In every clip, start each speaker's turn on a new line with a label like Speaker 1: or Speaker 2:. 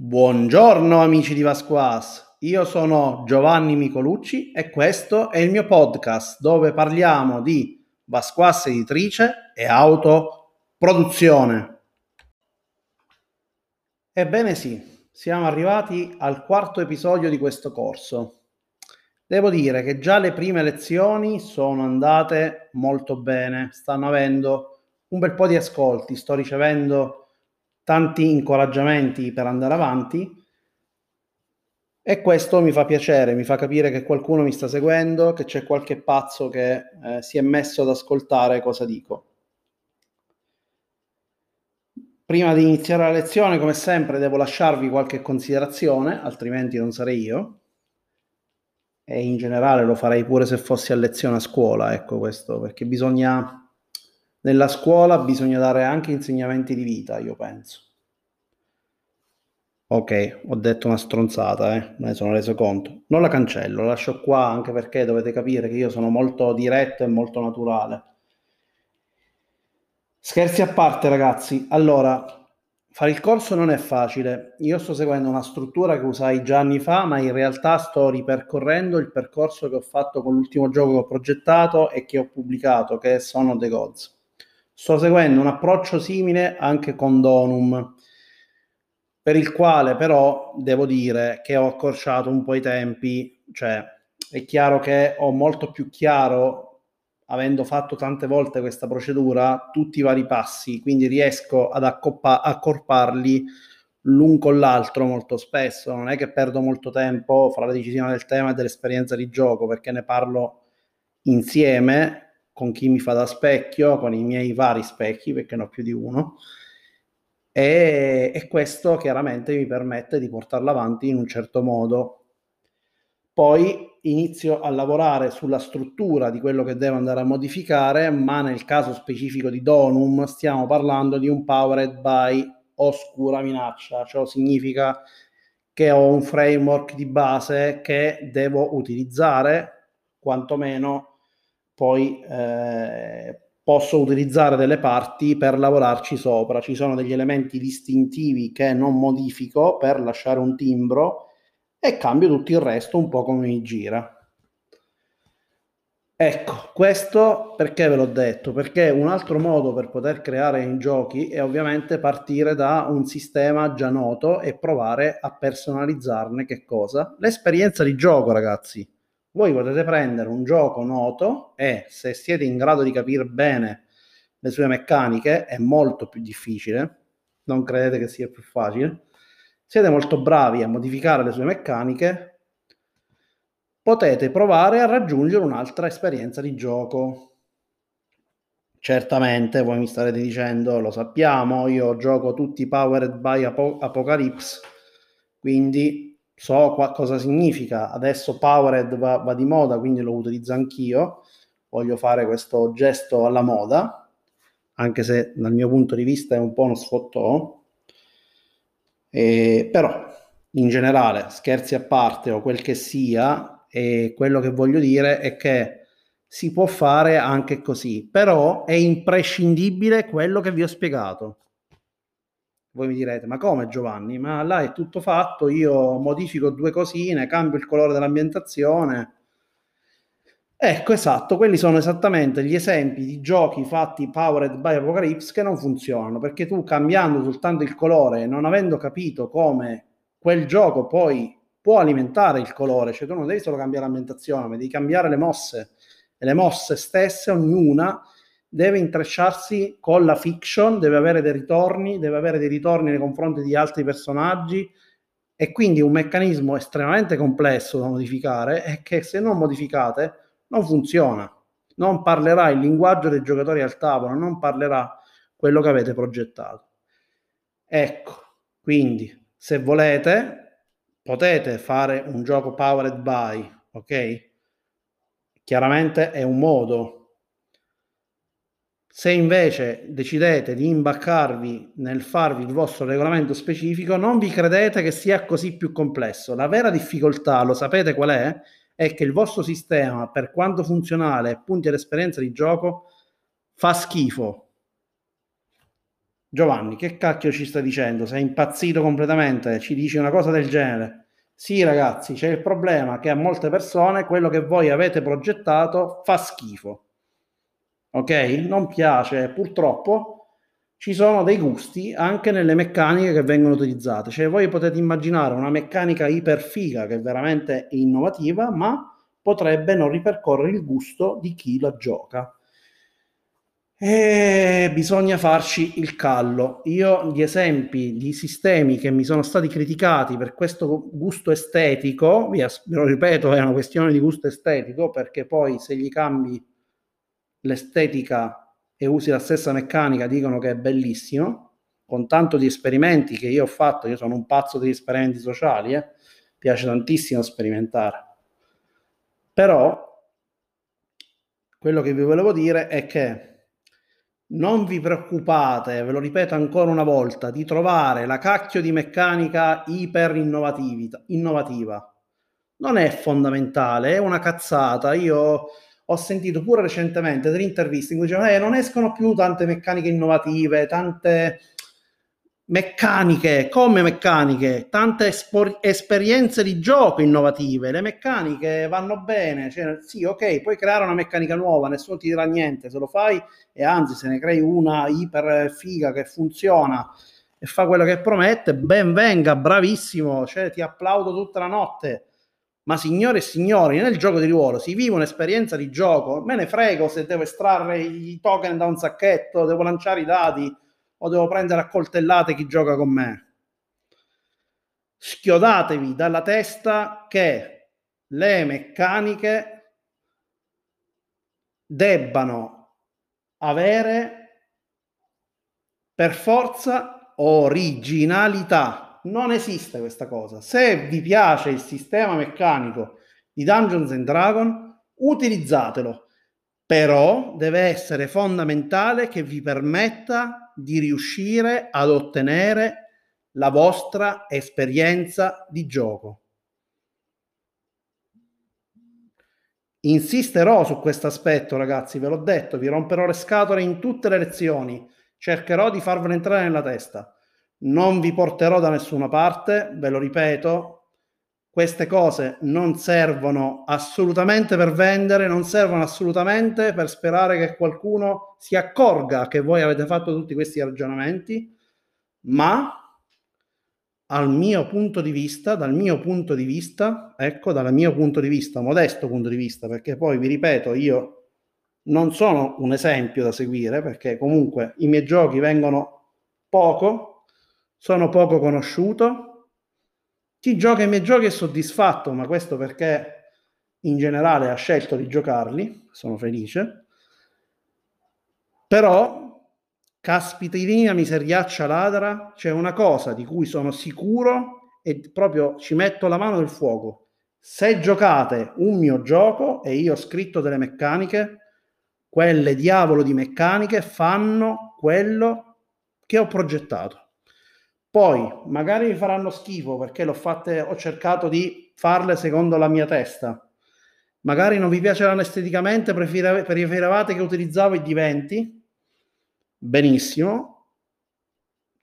Speaker 1: Buongiorno amici di Vasquas, io sono Giovanni Micolucci e questo è il mio podcast dove parliamo di Vasquas editrice e autoproduzione. Ebbene sì, siamo arrivati al quarto episodio di questo corso. Devo dire che già le prime lezioni sono andate molto bene, stanno avendo un bel po' di ascolti, sto ricevendo tanti incoraggiamenti per andare avanti e questo mi fa piacere, mi fa capire che qualcuno mi sta seguendo, che c'è qualche pazzo che eh, si è messo ad ascoltare cosa dico. Prima di iniziare la lezione, come sempre, devo lasciarvi qualche considerazione, altrimenti non sarei io. E in generale lo farei pure se fossi a lezione a scuola, ecco questo, perché bisogna nella scuola bisogna dare anche insegnamenti di vita, io penso. Ok, ho detto una stronzata, eh? me ne sono reso conto. Non la cancello, la lascio qua anche perché dovete capire che io sono molto diretto e molto naturale. Scherzi a parte, ragazzi. Allora, fare il corso non è facile. Io sto seguendo una struttura che usai già anni fa, ma in realtà sto ripercorrendo il percorso che ho fatto con l'ultimo gioco che ho progettato e che ho pubblicato, che sono The Gods. Sto seguendo un approccio simile anche con Donum, per il quale però devo dire che ho accorciato un po' i tempi, cioè è chiaro che ho molto più chiaro, avendo fatto tante volte questa procedura, tutti i vari passi, quindi riesco ad accoppa- accorparli l'un con l'altro molto spesso, non è che perdo molto tempo fra la decisione del tema e dell'esperienza di gioco, perché ne parlo insieme con chi mi fa da specchio, con i miei vari specchi, perché ne ho più di uno, e, e questo chiaramente mi permette di portarlo avanti in un certo modo. Poi inizio a lavorare sulla struttura di quello che devo andare a modificare, ma nel caso specifico di Donum stiamo parlando di un powered by oscura minaccia, ciò significa che ho un framework di base che devo utilizzare quantomeno poi eh, posso utilizzare delle parti per lavorarci sopra. Ci sono degli elementi distintivi che non modifico per lasciare un timbro e cambio tutto il resto un po' come mi gira. Ecco, questo perché ve l'ho detto? Perché un altro modo per poter creare in giochi è ovviamente partire da un sistema già noto e provare a personalizzarne che cosa? L'esperienza di gioco, ragazzi voi potete prendere un gioco noto e se siete in grado di capire bene le sue meccaniche è molto più difficile, non credete che sia più facile, siete molto bravi a modificare le sue meccaniche, potete provare a raggiungere un'altra esperienza di gioco. Certamente voi mi starete dicendo, lo sappiamo, io gioco tutti powered by Ap- Apocalypse, quindi so qua, cosa significa. Adesso Powered va, va, di moda, quindi lo utilizzo anch'io. Voglio fare questo gesto alla moda, anche se dal mio punto di vista è un po' uno sfottò. E, però, in generale, scherzi a parte o quel che sia, e quello che voglio dire è che si può fare anche così, però è imprescindibile quello che vi ho spiegato voi mi direte, ma come Giovanni? Ma là è tutto fatto, io modifico due cosine, cambio il colore dell'ambientazione. Ecco, esatto, quelli sono esattamente gli esempi di giochi fatti powered by Apocalypse che non funzionano, perché tu cambiando soltanto il colore, non avendo capito come quel gioco poi può alimentare il colore, cioè tu non devi solo cambiare l'ambientazione, ma devi cambiare le mosse, e le mosse stesse, ognuna, deve intrecciarsi con la fiction, deve avere dei ritorni, deve avere dei ritorni nei confronti di altri personaggi e quindi un meccanismo estremamente complesso da modificare e che se non modificate non funziona. Non parlerà il linguaggio dei giocatori al tavolo, non parlerà quello che avete progettato. Ecco, quindi se volete potete fare un gioco powered by, ok? Chiaramente è un modo se invece decidete di imbaccarvi nel farvi il vostro regolamento specifico, non vi credete che sia così più complesso. La vera difficoltà, lo sapete qual è? È che il vostro sistema, per quanto funzionale e punti all'esperienza di gioco, fa schifo. Giovanni, che cacchio ci stai dicendo? Sei impazzito completamente? Ci dici una cosa del genere? Sì, ragazzi, c'è il problema che a molte persone quello che voi avete progettato fa schifo. Ok? Non piace, purtroppo ci sono dei gusti anche nelle meccaniche che vengono utilizzate. Cioè, voi potete immaginare una meccanica iperfiga che è veramente innovativa, ma potrebbe non ripercorrere il gusto di chi la gioca. E bisogna farci il callo. Io gli esempi di sistemi che mi sono stati criticati per questo gusto estetico, vi lo ripeto, è una questione di gusto estetico, perché poi se gli cambi l'estetica e usi la stessa meccanica dicono che è bellissimo, con tanto di esperimenti che io ho fatto, io sono un pazzo degli esperimenti sociali, eh? piace tantissimo sperimentare. Però quello che vi volevo dire è che non vi preoccupate, ve lo ripeto ancora una volta, di trovare la cacchio di meccanica iper innovativa. Non è fondamentale, è una cazzata. Io ho sentito pure recentemente delle interviste in cui dicevano eh, non escono più tante meccaniche innovative, tante meccaniche, come meccaniche, tante espor- esperienze di gioco innovative, le meccaniche vanno bene, cioè, sì ok, puoi creare una meccanica nuova, nessuno ti dirà niente se lo fai e anzi se ne crei una iper figa che funziona e fa quello che promette, ben venga, bravissimo, cioè, ti applaudo tutta la notte ma signore e signori, nel gioco di ruolo si vive un'esperienza di gioco. Me ne frego se devo estrarre i token da un sacchetto, devo lanciare i dati o devo prendere a coltellate chi gioca con me. Schiodatevi dalla testa che le meccaniche debbano avere per forza originalità non esiste questa cosa. Se vi piace il sistema meccanico di Dungeons and Dragons, utilizzatelo. Però deve essere fondamentale che vi permetta di riuscire ad ottenere la vostra esperienza di gioco. Insisterò su questo aspetto, ragazzi, ve l'ho detto, vi romperò le scatole in tutte le lezioni, cercherò di farvelo entrare nella testa non vi porterò da nessuna parte, ve lo ripeto, queste cose non servono assolutamente per vendere, non servono assolutamente per sperare che qualcuno si accorga che voi avete fatto tutti questi ragionamenti, ma al mio punto di vista, dal mio punto di vista, ecco, dal mio punto di vista, modesto punto di vista, perché poi vi ripeto, io non sono un esempio da seguire, perché comunque i miei giochi vengono poco sono poco conosciuto. Chi gioca i miei giochi è soddisfatto, ma questo perché in generale ha scelto di giocarli, sono felice. Però, caspitina miseriaccia ladra, c'è una cosa di cui sono sicuro e proprio ci metto la mano nel fuoco. Se giocate un mio gioco e io ho scritto delle meccaniche, quelle diavolo di meccaniche fanno quello che ho progettato. Poi magari mi faranno schifo perché l'ho fatte, ho cercato di farle secondo la mia testa. Magari non vi piaceranno esteticamente, preferivate che utilizzavo i diventi. Benissimo.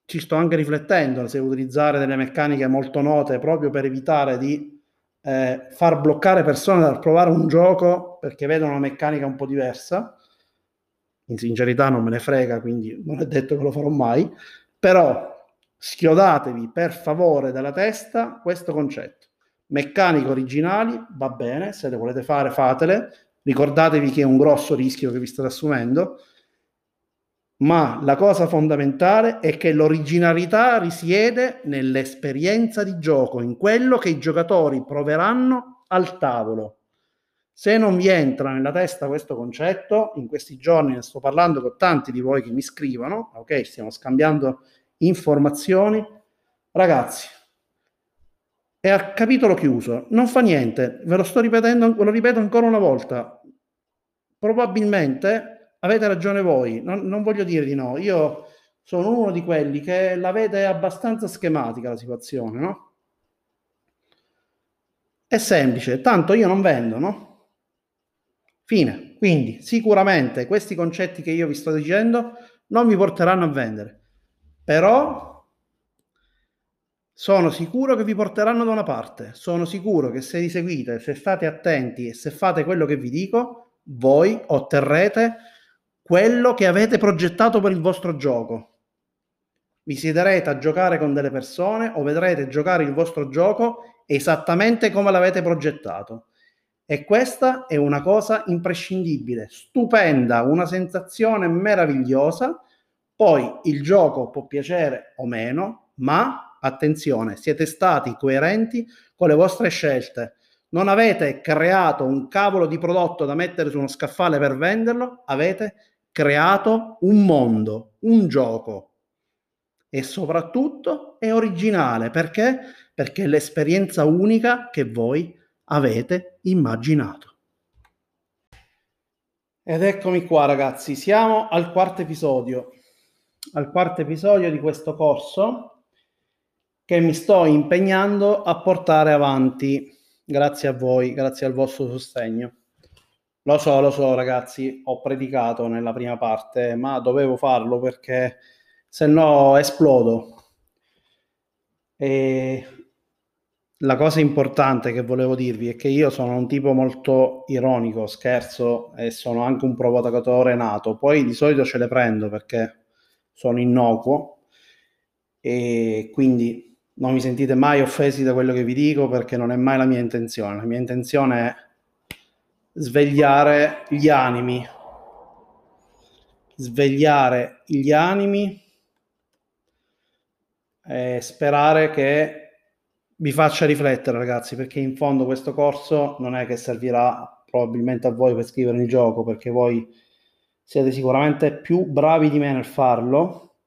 Speaker 1: Ci sto anche riflettendo se utilizzare delle meccaniche molto note proprio per evitare di eh, far bloccare persone dal provare un gioco perché vedono una meccanica un po' diversa. In sincerità non me ne frega, quindi non è detto che lo farò mai. Però schiodatevi per favore dalla testa questo concetto. Meccaniche originali, va bene, se le volete fare fatele, ricordatevi che è un grosso rischio che vi state assumendo, ma la cosa fondamentale è che l'originalità risiede nell'esperienza di gioco, in quello che i giocatori proveranno al tavolo. Se non vi entra nella testa questo concetto, in questi giorni ne sto parlando con tanti di voi che mi scrivono, ok, stiamo scambiando informazioni. Ragazzi, è a capitolo chiuso, non fa niente, ve lo sto ripetendo, ve lo ripeto ancora una volta. Probabilmente avete ragione voi, non, non voglio dire di no, io sono uno di quelli che la vede abbastanza schematica la situazione, no? È semplice, tanto io non vendo, no? Fine. Quindi sicuramente questi concetti che io vi sto dicendo non vi porteranno a vendere però sono sicuro che vi porteranno da una parte, sono sicuro che se li seguite, se state attenti e se fate quello che vi dico, voi otterrete quello che avete progettato per il vostro gioco. Vi siederete a giocare con delle persone o vedrete giocare il vostro gioco esattamente come l'avete progettato. E questa è una cosa imprescindibile, stupenda, una sensazione meravigliosa. Poi il gioco può piacere o meno, ma attenzione, siete stati coerenti con le vostre scelte. Non avete creato un cavolo di prodotto da mettere su uno scaffale per venderlo, avete creato un mondo, un gioco. E soprattutto è originale perché? Perché è l'esperienza unica che voi avete immaginato. Ed eccomi qua ragazzi, siamo al quarto episodio, al quarto episodio di questo corso che mi sto impegnando a portare avanti grazie a voi, grazie al vostro sostegno. Lo so, lo so ragazzi, ho predicato nella prima parte, ma dovevo farlo perché se no esplodo. E la cosa importante che volevo dirvi è che io sono un tipo molto ironico, scherzo e sono anche un provocatore nato. Poi di solito ce le prendo perché sono innocuo e quindi non mi sentite mai offesi da quello che vi dico perché non è mai la mia intenzione. La mia intenzione è svegliare gli animi, svegliare gli animi e sperare che vi faccia riflettere ragazzi perché in fondo questo corso non è che servirà probabilmente a voi per scrivere il gioco perché voi siete sicuramente più bravi di me nel farlo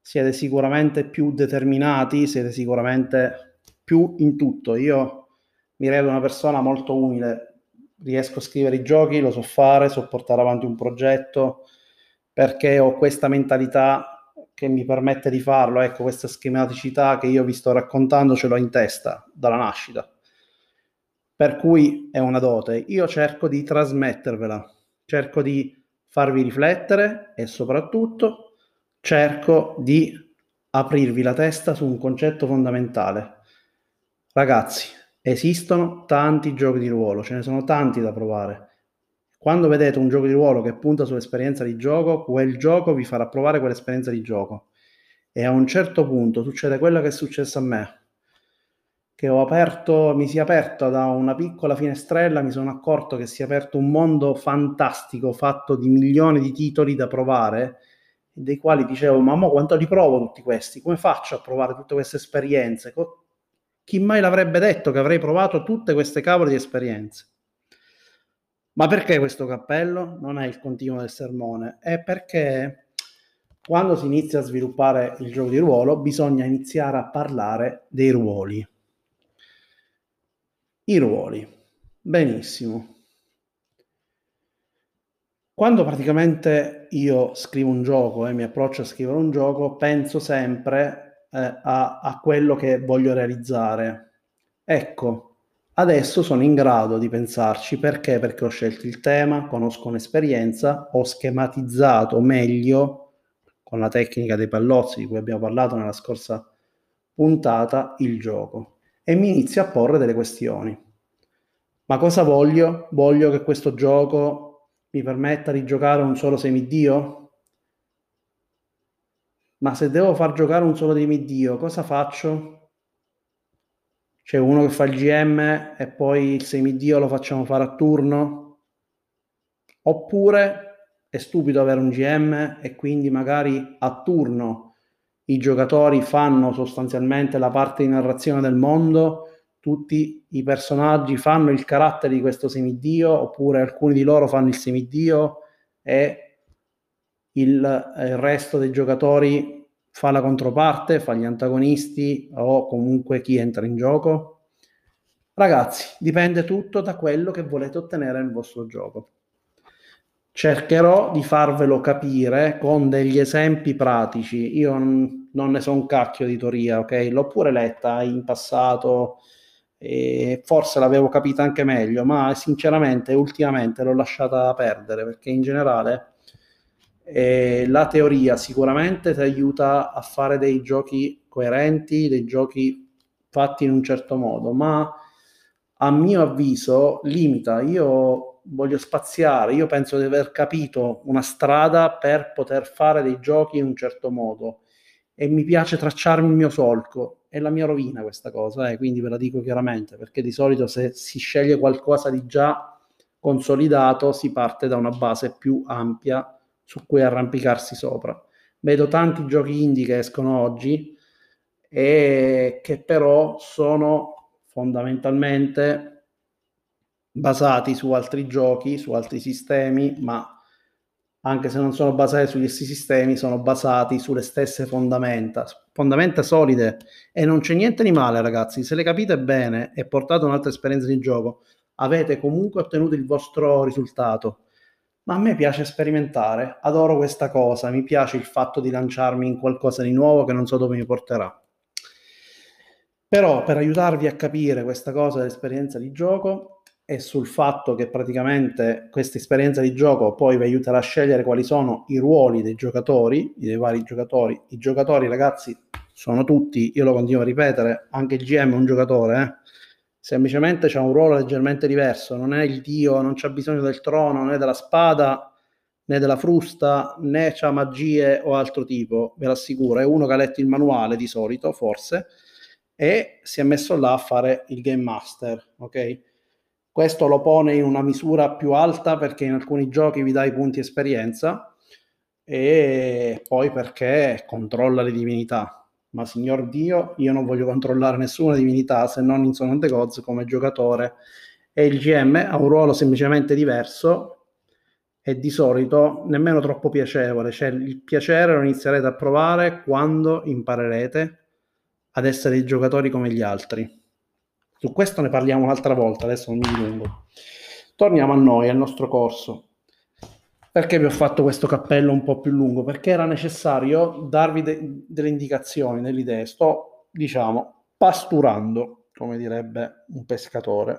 Speaker 1: siete sicuramente più determinati siete sicuramente più in tutto io mi reputo una persona molto umile riesco a scrivere i giochi lo so fare so portare avanti un progetto perché ho questa mentalità che mi permette di farlo, ecco questa schematicità che io vi sto raccontando ce l'ho in testa dalla nascita. Per cui è una dote. Io cerco di trasmettervela, cerco di farvi riflettere e soprattutto cerco di aprirvi la testa su un concetto fondamentale. Ragazzi, esistono tanti giochi di ruolo, ce ne sono tanti da provare quando vedete un gioco di ruolo che punta sull'esperienza di gioco, quel gioco vi farà provare quell'esperienza di gioco. E a un certo punto succede quello che è successo a me, che ho aperto, mi si è aperta da una piccola finestrella, mi sono accorto che si è aperto un mondo fantastico fatto di milioni di titoli da provare, dei quali dicevo, ma mo quanto li provo tutti questi? Come faccio a provare tutte queste esperienze? Chi mai l'avrebbe detto che avrei provato tutte queste cavole di esperienze? Ma perché questo cappello? Non è il continuo del sermone, è perché quando si inizia a sviluppare il gioco di ruolo bisogna iniziare a parlare dei ruoli. I ruoli. Benissimo. Quando praticamente io scrivo un gioco e mi approccio a scrivere un gioco, penso sempre eh, a, a quello che voglio realizzare. Ecco, Adesso sono in grado di pensarci perché? Perché ho scelto il tema, conosco un'esperienza, ho schematizzato meglio con la tecnica dei pallozzi di cui abbiamo parlato nella scorsa puntata il gioco e mi inizio a porre delle questioni. Ma cosa voglio? Voglio che questo gioco mi permetta di giocare un solo semidio? Ma se devo far giocare un solo semidio, cosa faccio? C'è uno che fa il GM e poi il semidio lo facciamo fare a turno? Oppure è stupido avere un GM e quindi magari a turno i giocatori fanno sostanzialmente la parte di narrazione del mondo, tutti i personaggi fanno il carattere di questo semidio, oppure alcuni di loro fanno il semidio e il, il resto dei giocatori fa la controparte, fa gli antagonisti o comunque chi entra in gioco? Ragazzi, dipende tutto da quello che volete ottenere nel vostro gioco. Cercherò di farvelo capire con degli esempi pratici. Io non ne so un cacchio di teoria, ok? L'ho pure letta in passato forse l'avevo capita anche meglio, ma sinceramente ultimamente l'ho lasciata perdere perché in generale E la teoria sicuramente ti aiuta a fare dei giochi coerenti, dei giochi fatti in un certo modo, ma a mio avviso limita. Io voglio spaziare, io penso di aver capito una strada per poter fare dei giochi in un certo modo e mi piace tracciarmi il mio solco. È la mia rovina questa cosa, eh, quindi ve la dico chiaramente, perché di solito se si sceglie qualcosa di già consolidato si parte da una base più ampia su cui arrampicarsi sopra. Vedo tanti giochi indie che escono oggi e che però sono fondamentalmente basati su altri giochi, su altri sistemi, ma anche se non sono basati sugli stessi sistemi, sono basati sulle stesse fondamenta, fondamenta solide e non c'è niente di male, ragazzi. Se le capite bene e portate un'altra esperienza di gioco, avete comunque ottenuto il vostro risultato. Ma a me piace sperimentare, adoro questa cosa, mi piace il fatto di lanciarmi in qualcosa di nuovo che non so dove mi porterà. Però per aiutarvi a capire questa cosa dell'esperienza di gioco e sul fatto che praticamente questa esperienza di gioco poi vi aiuterà a scegliere quali sono i ruoli dei giocatori, dei vari giocatori. I giocatori, ragazzi, sono tutti, io lo continuo a ripetere, anche il GM è un giocatore, eh? semplicemente c'è un ruolo leggermente diverso, non è il dio, non c'ha bisogno del trono, né della spada, né della frusta, né c'ha magie o altro tipo, ve l'assicuro, è uno che ha letto il manuale di solito, forse, e si è messo là a fare il game master, ok? Questo lo pone in una misura più alta perché in alcuni giochi vi dai punti esperienza e poi perché controlla le divinità. Ma signor Dio, io non voglio controllare nessuna divinità se non in Son of the Gods come giocatore e il GM ha un ruolo semplicemente diverso e di solito nemmeno troppo piacevole, cioè il piacere lo inizierete a provare quando imparerete ad essere giocatori come gli altri. Su questo ne parliamo un'altra volta, adesso non mi dilungo. Torniamo a noi, al nostro corso. Perché vi ho fatto questo cappello un po' più lungo? Perché era necessario darvi de- delle indicazioni, delle idee. Sto, diciamo, pasturando, come direbbe un pescatore.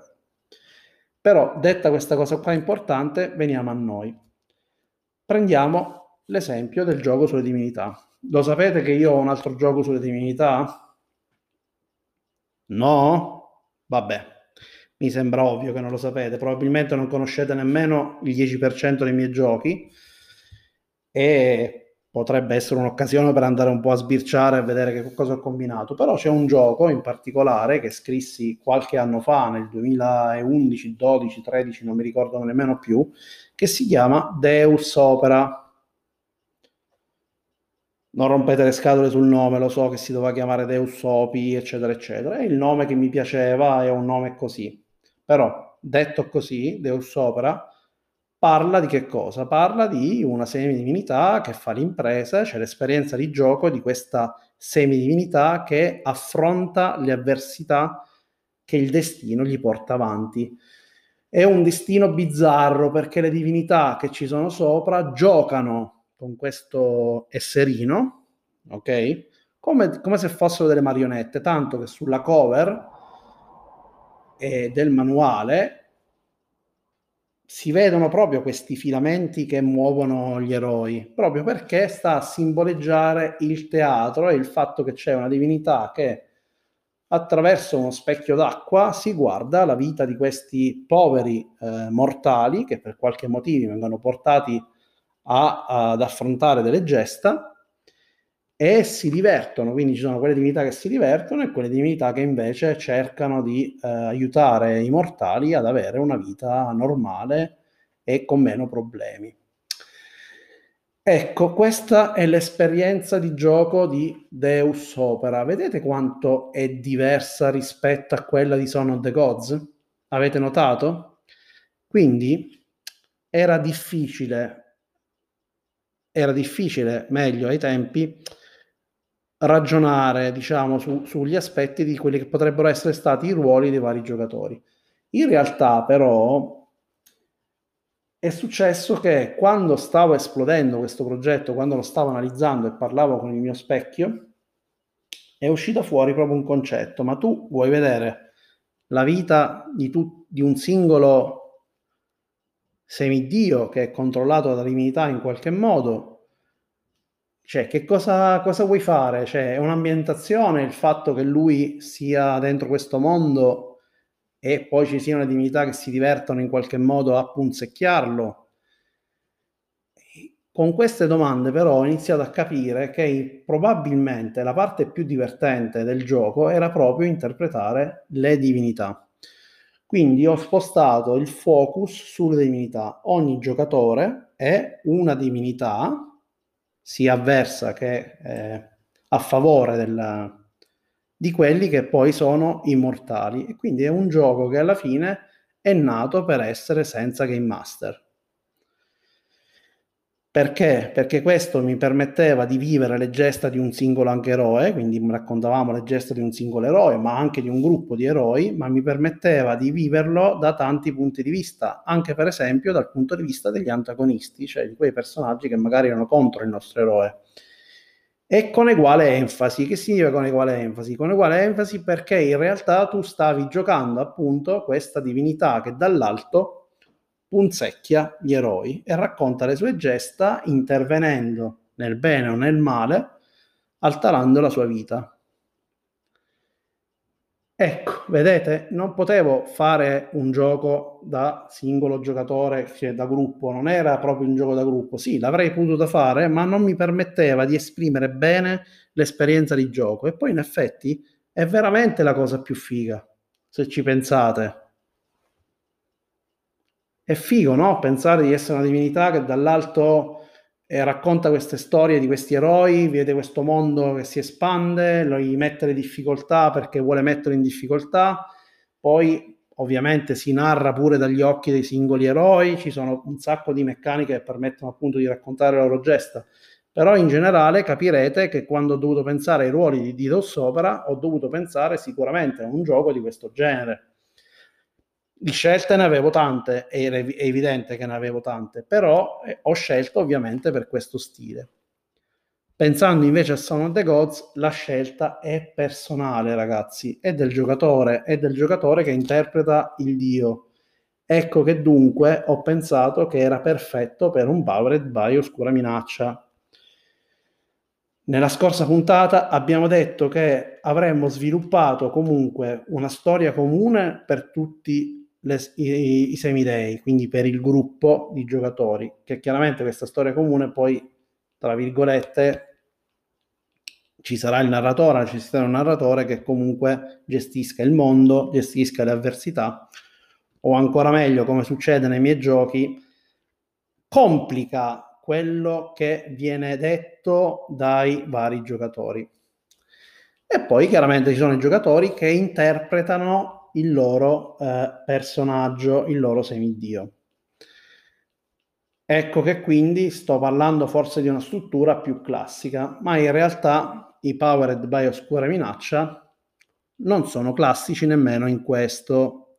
Speaker 1: Però, detta questa cosa qua importante, veniamo a noi. Prendiamo l'esempio del gioco sulle divinità. Lo sapete che io ho un altro gioco sulle divinità? No? Vabbè, mi sembra ovvio che non lo sapete. Probabilmente non conoscete nemmeno il 10% dei miei giochi e potrebbe essere un'occasione per andare un po' a sbirciare e vedere che cosa ho combinato. Però c'è un gioco in particolare che scrissi qualche anno fa, nel 2011, 12, 13, non mi ricordo nemmeno più, che si chiama Deus Opera non rompete le scatole sul nome, lo so che si doveva chiamare Deus Opi, eccetera, eccetera. È il nome che mi piaceva, è un nome così. Però, detto così, Deus Opera parla di che cosa? Parla di una semidivinità che fa l'impresa, c'è l'esperienza di gioco di questa semidivinità che affronta le avversità che il destino gli porta avanti. È un destino bizzarro perché le divinità che ci sono sopra giocano con questo esserino, ok? Come, come se fossero delle marionette, tanto che sulla cover eh, del manuale si vedono proprio questi filamenti che muovono gli eroi, proprio perché sta a simboleggiare il teatro e il fatto che c'è una divinità che attraverso uno specchio d'acqua si guarda la vita di questi poveri eh, mortali che per qualche motivo vengono portati a, ad affrontare delle gesta e si divertono, quindi ci sono quelle divinità che si divertono e quelle divinità che invece cercano di eh, aiutare i mortali ad avere una vita normale e con meno problemi. Ecco, questa è l'esperienza di gioco di Deus Opera. Vedete quanto è diversa rispetto a quella di Son of the Gods? Avete notato? Quindi era difficile era difficile, meglio ai tempi, ragionare diciamo, su, sugli aspetti di quelli che potrebbero essere stati i ruoli dei vari giocatori. In realtà però è successo che quando stavo esplodendo questo progetto, quando lo stavo analizzando e parlavo con il mio specchio, è uscito fuori proprio un concetto, ma tu vuoi vedere la vita di, tu, di un singolo semidio che è controllato dalla divinità in qualche modo, cioè, che cosa, cosa vuoi fare? Cioè, è un'ambientazione, il fatto che lui sia dentro questo mondo e poi ci siano le divinità che si divertono in qualche modo a punzecchiarlo. Con queste domande però ho iniziato a capire che probabilmente la parte più divertente del gioco era proprio interpretare le divinità. Quindi ho spostato il focus sulle divinità. Ogni giocatore è una divinità sia avversa che eh, a favore della, di quelli che poi sono immortali. E quindi è un gioco che alla fine è nato per essere senza game master. Perché? Perché questo mi permetteva di vivere le gesta di un singolo anche eroe, quindi raccontavamo le gesta di un singolo eroe, ma anche di un gruppo di eroi, ma mi permetteva di viverlo da tanti punti di vista, anche per esempio dal punto di vista degli antagonisti, cioè di quei personaggi che magari erano contro il nostro eroe. E con uguale enfasi. Che significa con uguale enfasi? Con uguale enfasi perché in realtà tu stavi giocando appunto questa divinità che dall'alto punzecchia gli eroi e racconta le sue gesta intervenendo nel bene o nel male, alterando la sua vita. Ecco, vedete, non potevo fare un gioco da singolo giocatore, cioè da gruppo, non era proprio un gioco da gruppo. Sì, l'avrei potuto fare, ma non mi permetteva di esprimere bene l'esperienza di gioco. E poi in effetti è veramente la cosa più figa, se ci pensate è figo, no? Pensare di essere una divinità che dall'alto eh, racconta queste storie di questi eroi, vede questo mondo che si espande, lo mette le difficoltà perché vuole metterlo in difficoltà, poi ovviamente si narra pure dagli occhi dei singoli eroi, ci sono un sacco di meccaniche che permettono appunto di raccontare le loro gesta, però in generale capirete che quando ho dovuto pensare ai ruoli di Dido Sopra ho dovuto pensare sicuramente a un gioco di questo genere di scelte ne avevo tante, è evidente che ne avevo tante, però eh, ho scelto ovviamente per questo stile. Pensando invece a Son of the Gods, la scelta è personale, ragazzi, è del giocatore, è del giocatore che interpreta il dio. Ecco che dunque ho pensato che era perfetto per un Powered by Oscura Minaccia. Nella scorsa puntata abbiamo detto che avremmo sviluppato comunque una storia comune per tutti le, i, i semidei, quindi per il gruppo di giocatori, che chiaramente questa storia comune poi, tra virgolette, ci sarà il narratore, ci sarà un narratore che comunque gestisca il mondo, gestisca le avversità, o ancora meglio, come succede nei miei giochi, complica quello che viene detto dai vari giocatori. E poi chiaramente ci sono i giocatori che interpretano il loro eh, personaggio, il loro semidio. Ecco che quindi sto parlando forse di una struttura più classica, ma in realtà i Powered by Oscura Minaccia non sono classici nemmeno in questo.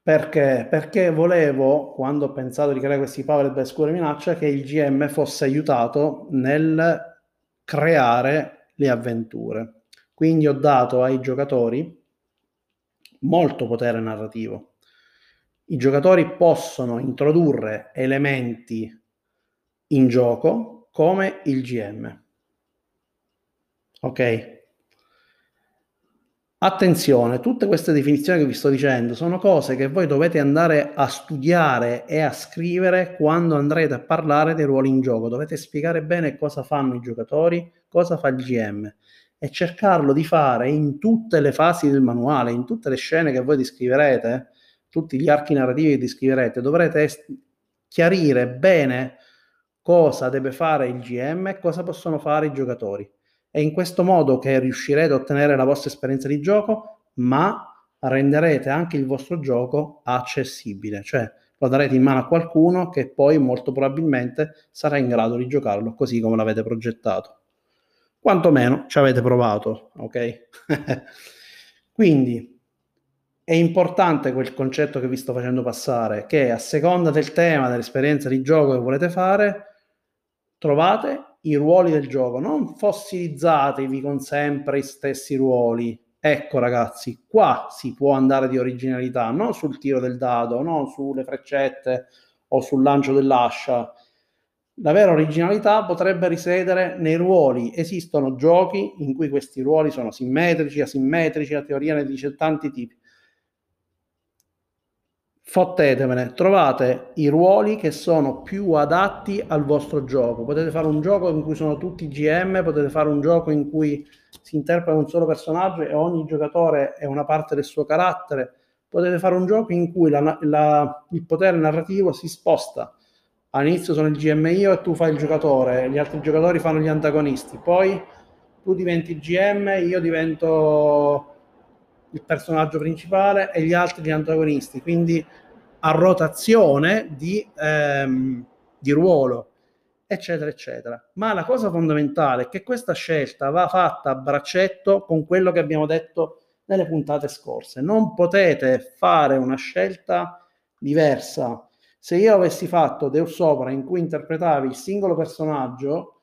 Speaker 1: Perché? Perché volevo, quando ho pensato di creare questi Powered by Oscura Minaccia, che il GM fosse aiutato nel creare le avventure. Quindi ho dato ai giocatori molto potere narrativo. I giocatori possono introdurre elementi in gioco come il GM. Ok? Attenzione, tutte queste definizioni che vi sto dicendo sono cose che voi dovete andare a studiare e a scrivere quando andrete a parlare dei ruoli in gioco. Dovete spiegare bene cosa fanno i giocatori, cosa fa il GM e cercarlo di fare in tutte le fasi del manuale, in tutte le scene che voi descriverete, tutti gli archi narrativi che descriverete, dovrete est- chiarire bene cosa deve fare il GM e cosa possono fare i giocatori. È in questo modo che riuscirete a ottenere la vostra esperienza di gioco, ma renderete anche il vostro gioco accessibile, cioè lo darete in mano a qualcuno che poi molto probabilmente sarà in grado di giocarlo così come l'avete progettato quantomeno ci avete provato, ok? Quindi è importante quel concetto che vi sto facendo passare, che a seconda del tema, dell'esperienza di gioco che volete fare, trovate i ruoli del gioco, non fossilizzatevi con sempre i stessi ruoli. Ecco ragazzi, qua si può andare di originalità, non sul tiro del dado, non sulle freccette o sul lancio dell'ascia, La vera originalità potrebbe risiedere nei ruoli. Esistono giochi in cui questi ruoli sono simmetrici, asimmetrici, la teoria ne dice tanti tipi. Fottetemene, trovate i ruoli che sono più adatti al vostro gioco. Potete fare un gioco in cui sono tutti GM, potete fare un gioco in cui si interpreta un solo personaggio e ogni giocatore è una parte del suo carattere. Potete fare un gioco in cui la, la, il potere narrativo si sposta all'inizio sono il GM io e tu fai il giocatore, gli altri giocatori fanno gli antagonisti, poi tu diventi GM, io divento il personaggio principale e gli altri gli antagonisti, quindi a rotazione di, ehm, di ruolo, eccetera, eccetera. Ma la cosa fondamentale è che questa scelta va fatta a braccetto con quello che abbiamo detto nelle puntate scorse. Non potete fare una scelta diversa se io avessi fatto Deus Sopra in cui interpretavi il singolo personaggio,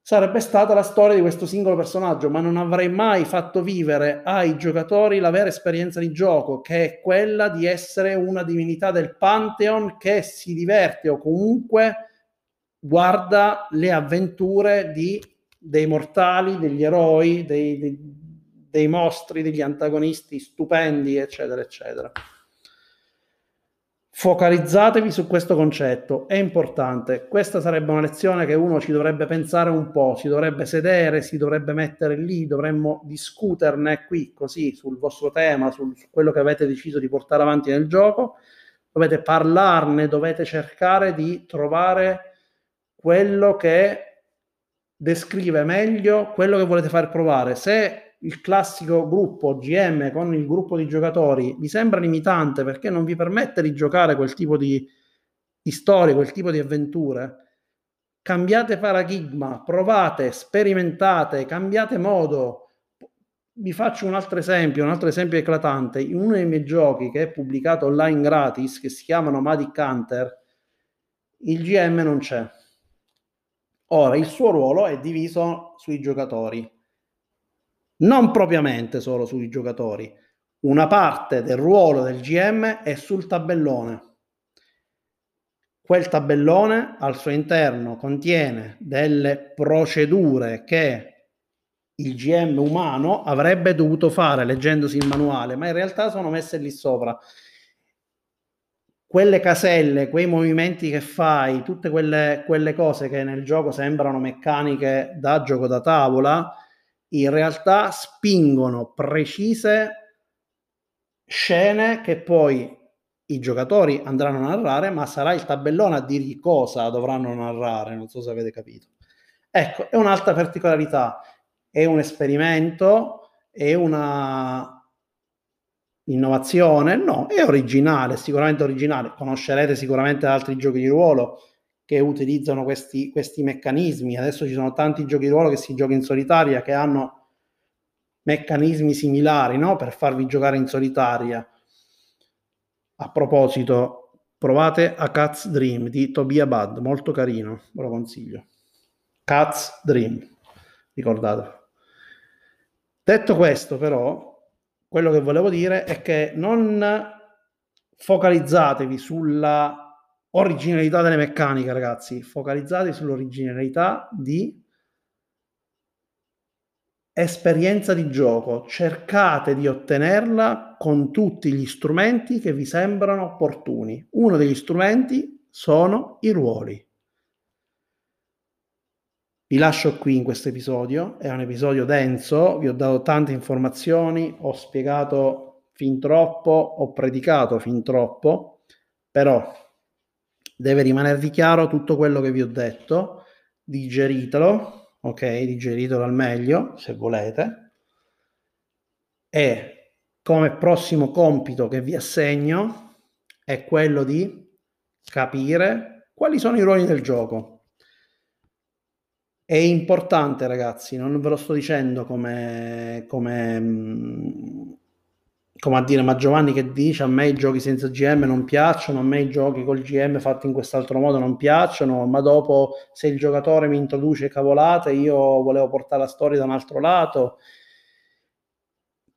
Speaker 1: sarebbe stata la storia di questo singolo personaggio, ma non avrei mai fatto vivere ai giocatori la vera esperienza di gioco, che è quella di essere una divinità del Pantheon che si diverte o comunque guarda le avventure di, dei mortali, degli eroi, dei, dei, dei mostri, degli antagonisti stupendi, eccetera, eccetera. Focalizzatevi su questo concetto, è importante. Questa sarebbe una lezione che uno ci dovrebbe pensare un po', si dovrebbe sedere, si dovrebbe mettere lì, dovremmo discuterne qui così sul vostro tema, sul, su quello che avete deciso di portare avanti nel gioco. Dovete parlarne, dovete cercare di trovare quello che descrive meglio quello che volete far provare. Se il classico gruppo GM con il gruppo di giocatori vi sembra limitante perché non vi permette di giocare quel tipo di, di storie, quel tipo di avventure, cambiate paradigma, provate, sperimentate, cambiate modo. Vi faccio un altro esempio, un altro esempio eclatante. In uno dei miei giochi che è pubblicato online gratis, che si chiama Nomadic Hunter, il GM non c'è. Ora, il suo ruolo è diviso sui giocatori non propriamente solo sui giocatori. Una parte del ruolo del GM è sul tabellone. Quel tabellone al suo interno contiene delle procedure che il GM umano avrebbe dovuto fare leggendosi il manuale, ma in realtà sono messe lì sopra. Quelle caselle, quei movimenti che fai, tutte quelle, quelle cose che nel gioco sembrano meccaniche da gioco da tavola, in realtà spingono precise scene che poi i giocatori andranno a narrare, ma sarà il tabellone a dirgli cosa dovranno narrare, non so se avete capito. Ecco, è un'altra particolarità, è un esperimento, è una innovazione? No, è originale, sicuramente originale. Conoscerete sicuramente altri giochi di ruolo che utilizzano questi, questi meccanismi. Adesso ci sono tanti giochi di ruolo che si gioca in solitaria che hanno meccanismi similari no? per farvi giocare in solitaria. A proposito, provate a Cat's Dream di Tobia Bad, molto carino, ve lo consiglio. Cat's Dream, ricordate. Detto questo, però, quello che volevo dire è che non focalizzatevi sulla originalità delle meccaniche, ragazzi. Focalizzatevi sull'originalità di esperienza di gioco. Cercate di ottenerla con tutti gli strumenti che vi sembrano opportuni. Uno degli strumenti sono i ruoli. Vi lascio qui in questo episodio, è un episodio denso, vi ho dato tante informazioni, ho spiegato fin troppo, ho predicato fin troppo, però deve rimanervi chiaro tutto quello che vi ho detto, digeritelo, ok? Digeritelo al meglio se volete. E come prossimo compito che vi assegno è quello di capire quali sono i ruoli del gioco. È importante, ragazzi, non ve lo sto dicendo come, come mm, come a dire, ma Giovanni che dice a me i giochi senza GM non piacciono, a me i giochi col GM fatti in quest'altro modo non piacciono, ma dopo se il giocatore mi introduce cavolate io volevo portare la storia da un altro lato.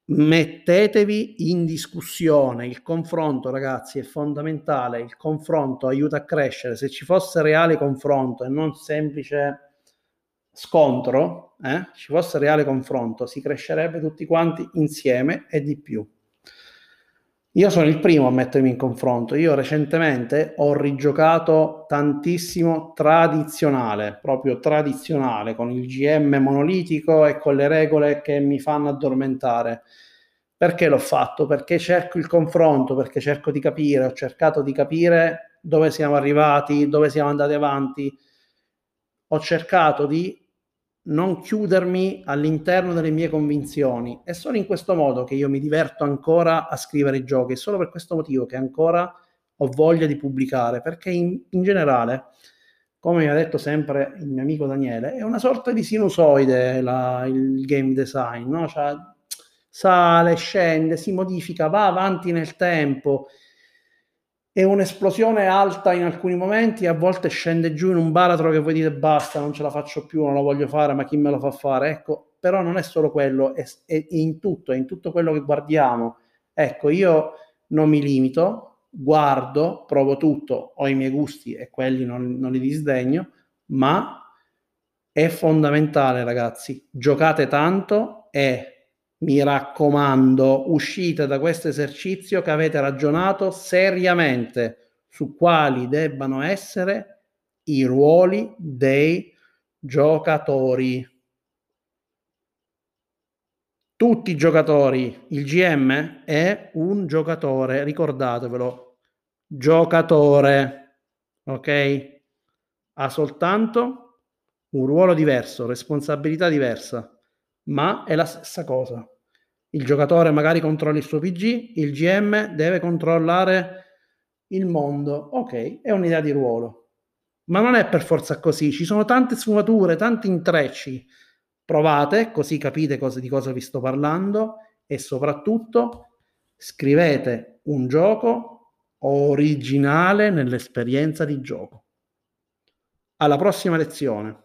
Speaker 1: mettetevi in discussione. Il confronto, ragazzi, è fondamentale. Il confronto aiuta a crescere. Se ci fosse reale confronto e non semplice scontro, eh, ci fosse reale confronto, si crescerebbe tutti quanti insieme e di più. Io sono il primo a mettermi in confronto. Io recentemente ho rigiocato tantissimo tradizionale, proprio tradizionale, con il GM monolitico e con le regole che mi fanno addormentare. Perché l'ho fatto? Perché cerco il confronto, perché cerco di capire, ho cercato di capire dove siamo arrivati, dove siamo andati avanti. Ho cercato di non chiudermi all'interno delle mie convinzioni. È solo in questo modo che io mi diverto ancora a scrivere giochi, è solo per questo motivo che ancora ho voglia di pubblicare, perché in, in generale, come mi ha detto sempre il mio amico Daniele, è una sorta di sinusoide la, il game design, no? cioè, sale, scende, si modifica, va avanti nel tempo è un'esplosione alta in alcuni momenti, a volte scende giù in un baratro che voi dite basta, non ce la faccio più, non la voglio fare, ma chi me lo fa fare? Ecco, però non è solo quello, è, è in tutto, è in tutto quello che guardiamo. Ecco, io non mi limito, guardo, provo tutto, ho i miei gusti e quelli non, non li disdegno, ma è fondamentale, ragazzi, giocate tanto e mi raccomando, uscite da questo esercizio che avete ragionato seriamente su quali debbano essere i ruoli dei giocatori. Tutti i giocatori, il GM è un giocatore, ricordatevelo, giocatore, ok? Ha soltanto un ruolo diverso, responsabilità diversa, ma è la stessa cosa il giocatore magari controlla il suo PG, il GM deve controllare il mondo. Ok, è un'idea di ruolo. Ma non è per forza così, ci sono tante sfumature, tanti intrecci. Provate, così capite cosa, di cosa vi sto parlando e soprattutto scrivete un gioco originale nell'esperienza di gioco. Alla prossima lezione.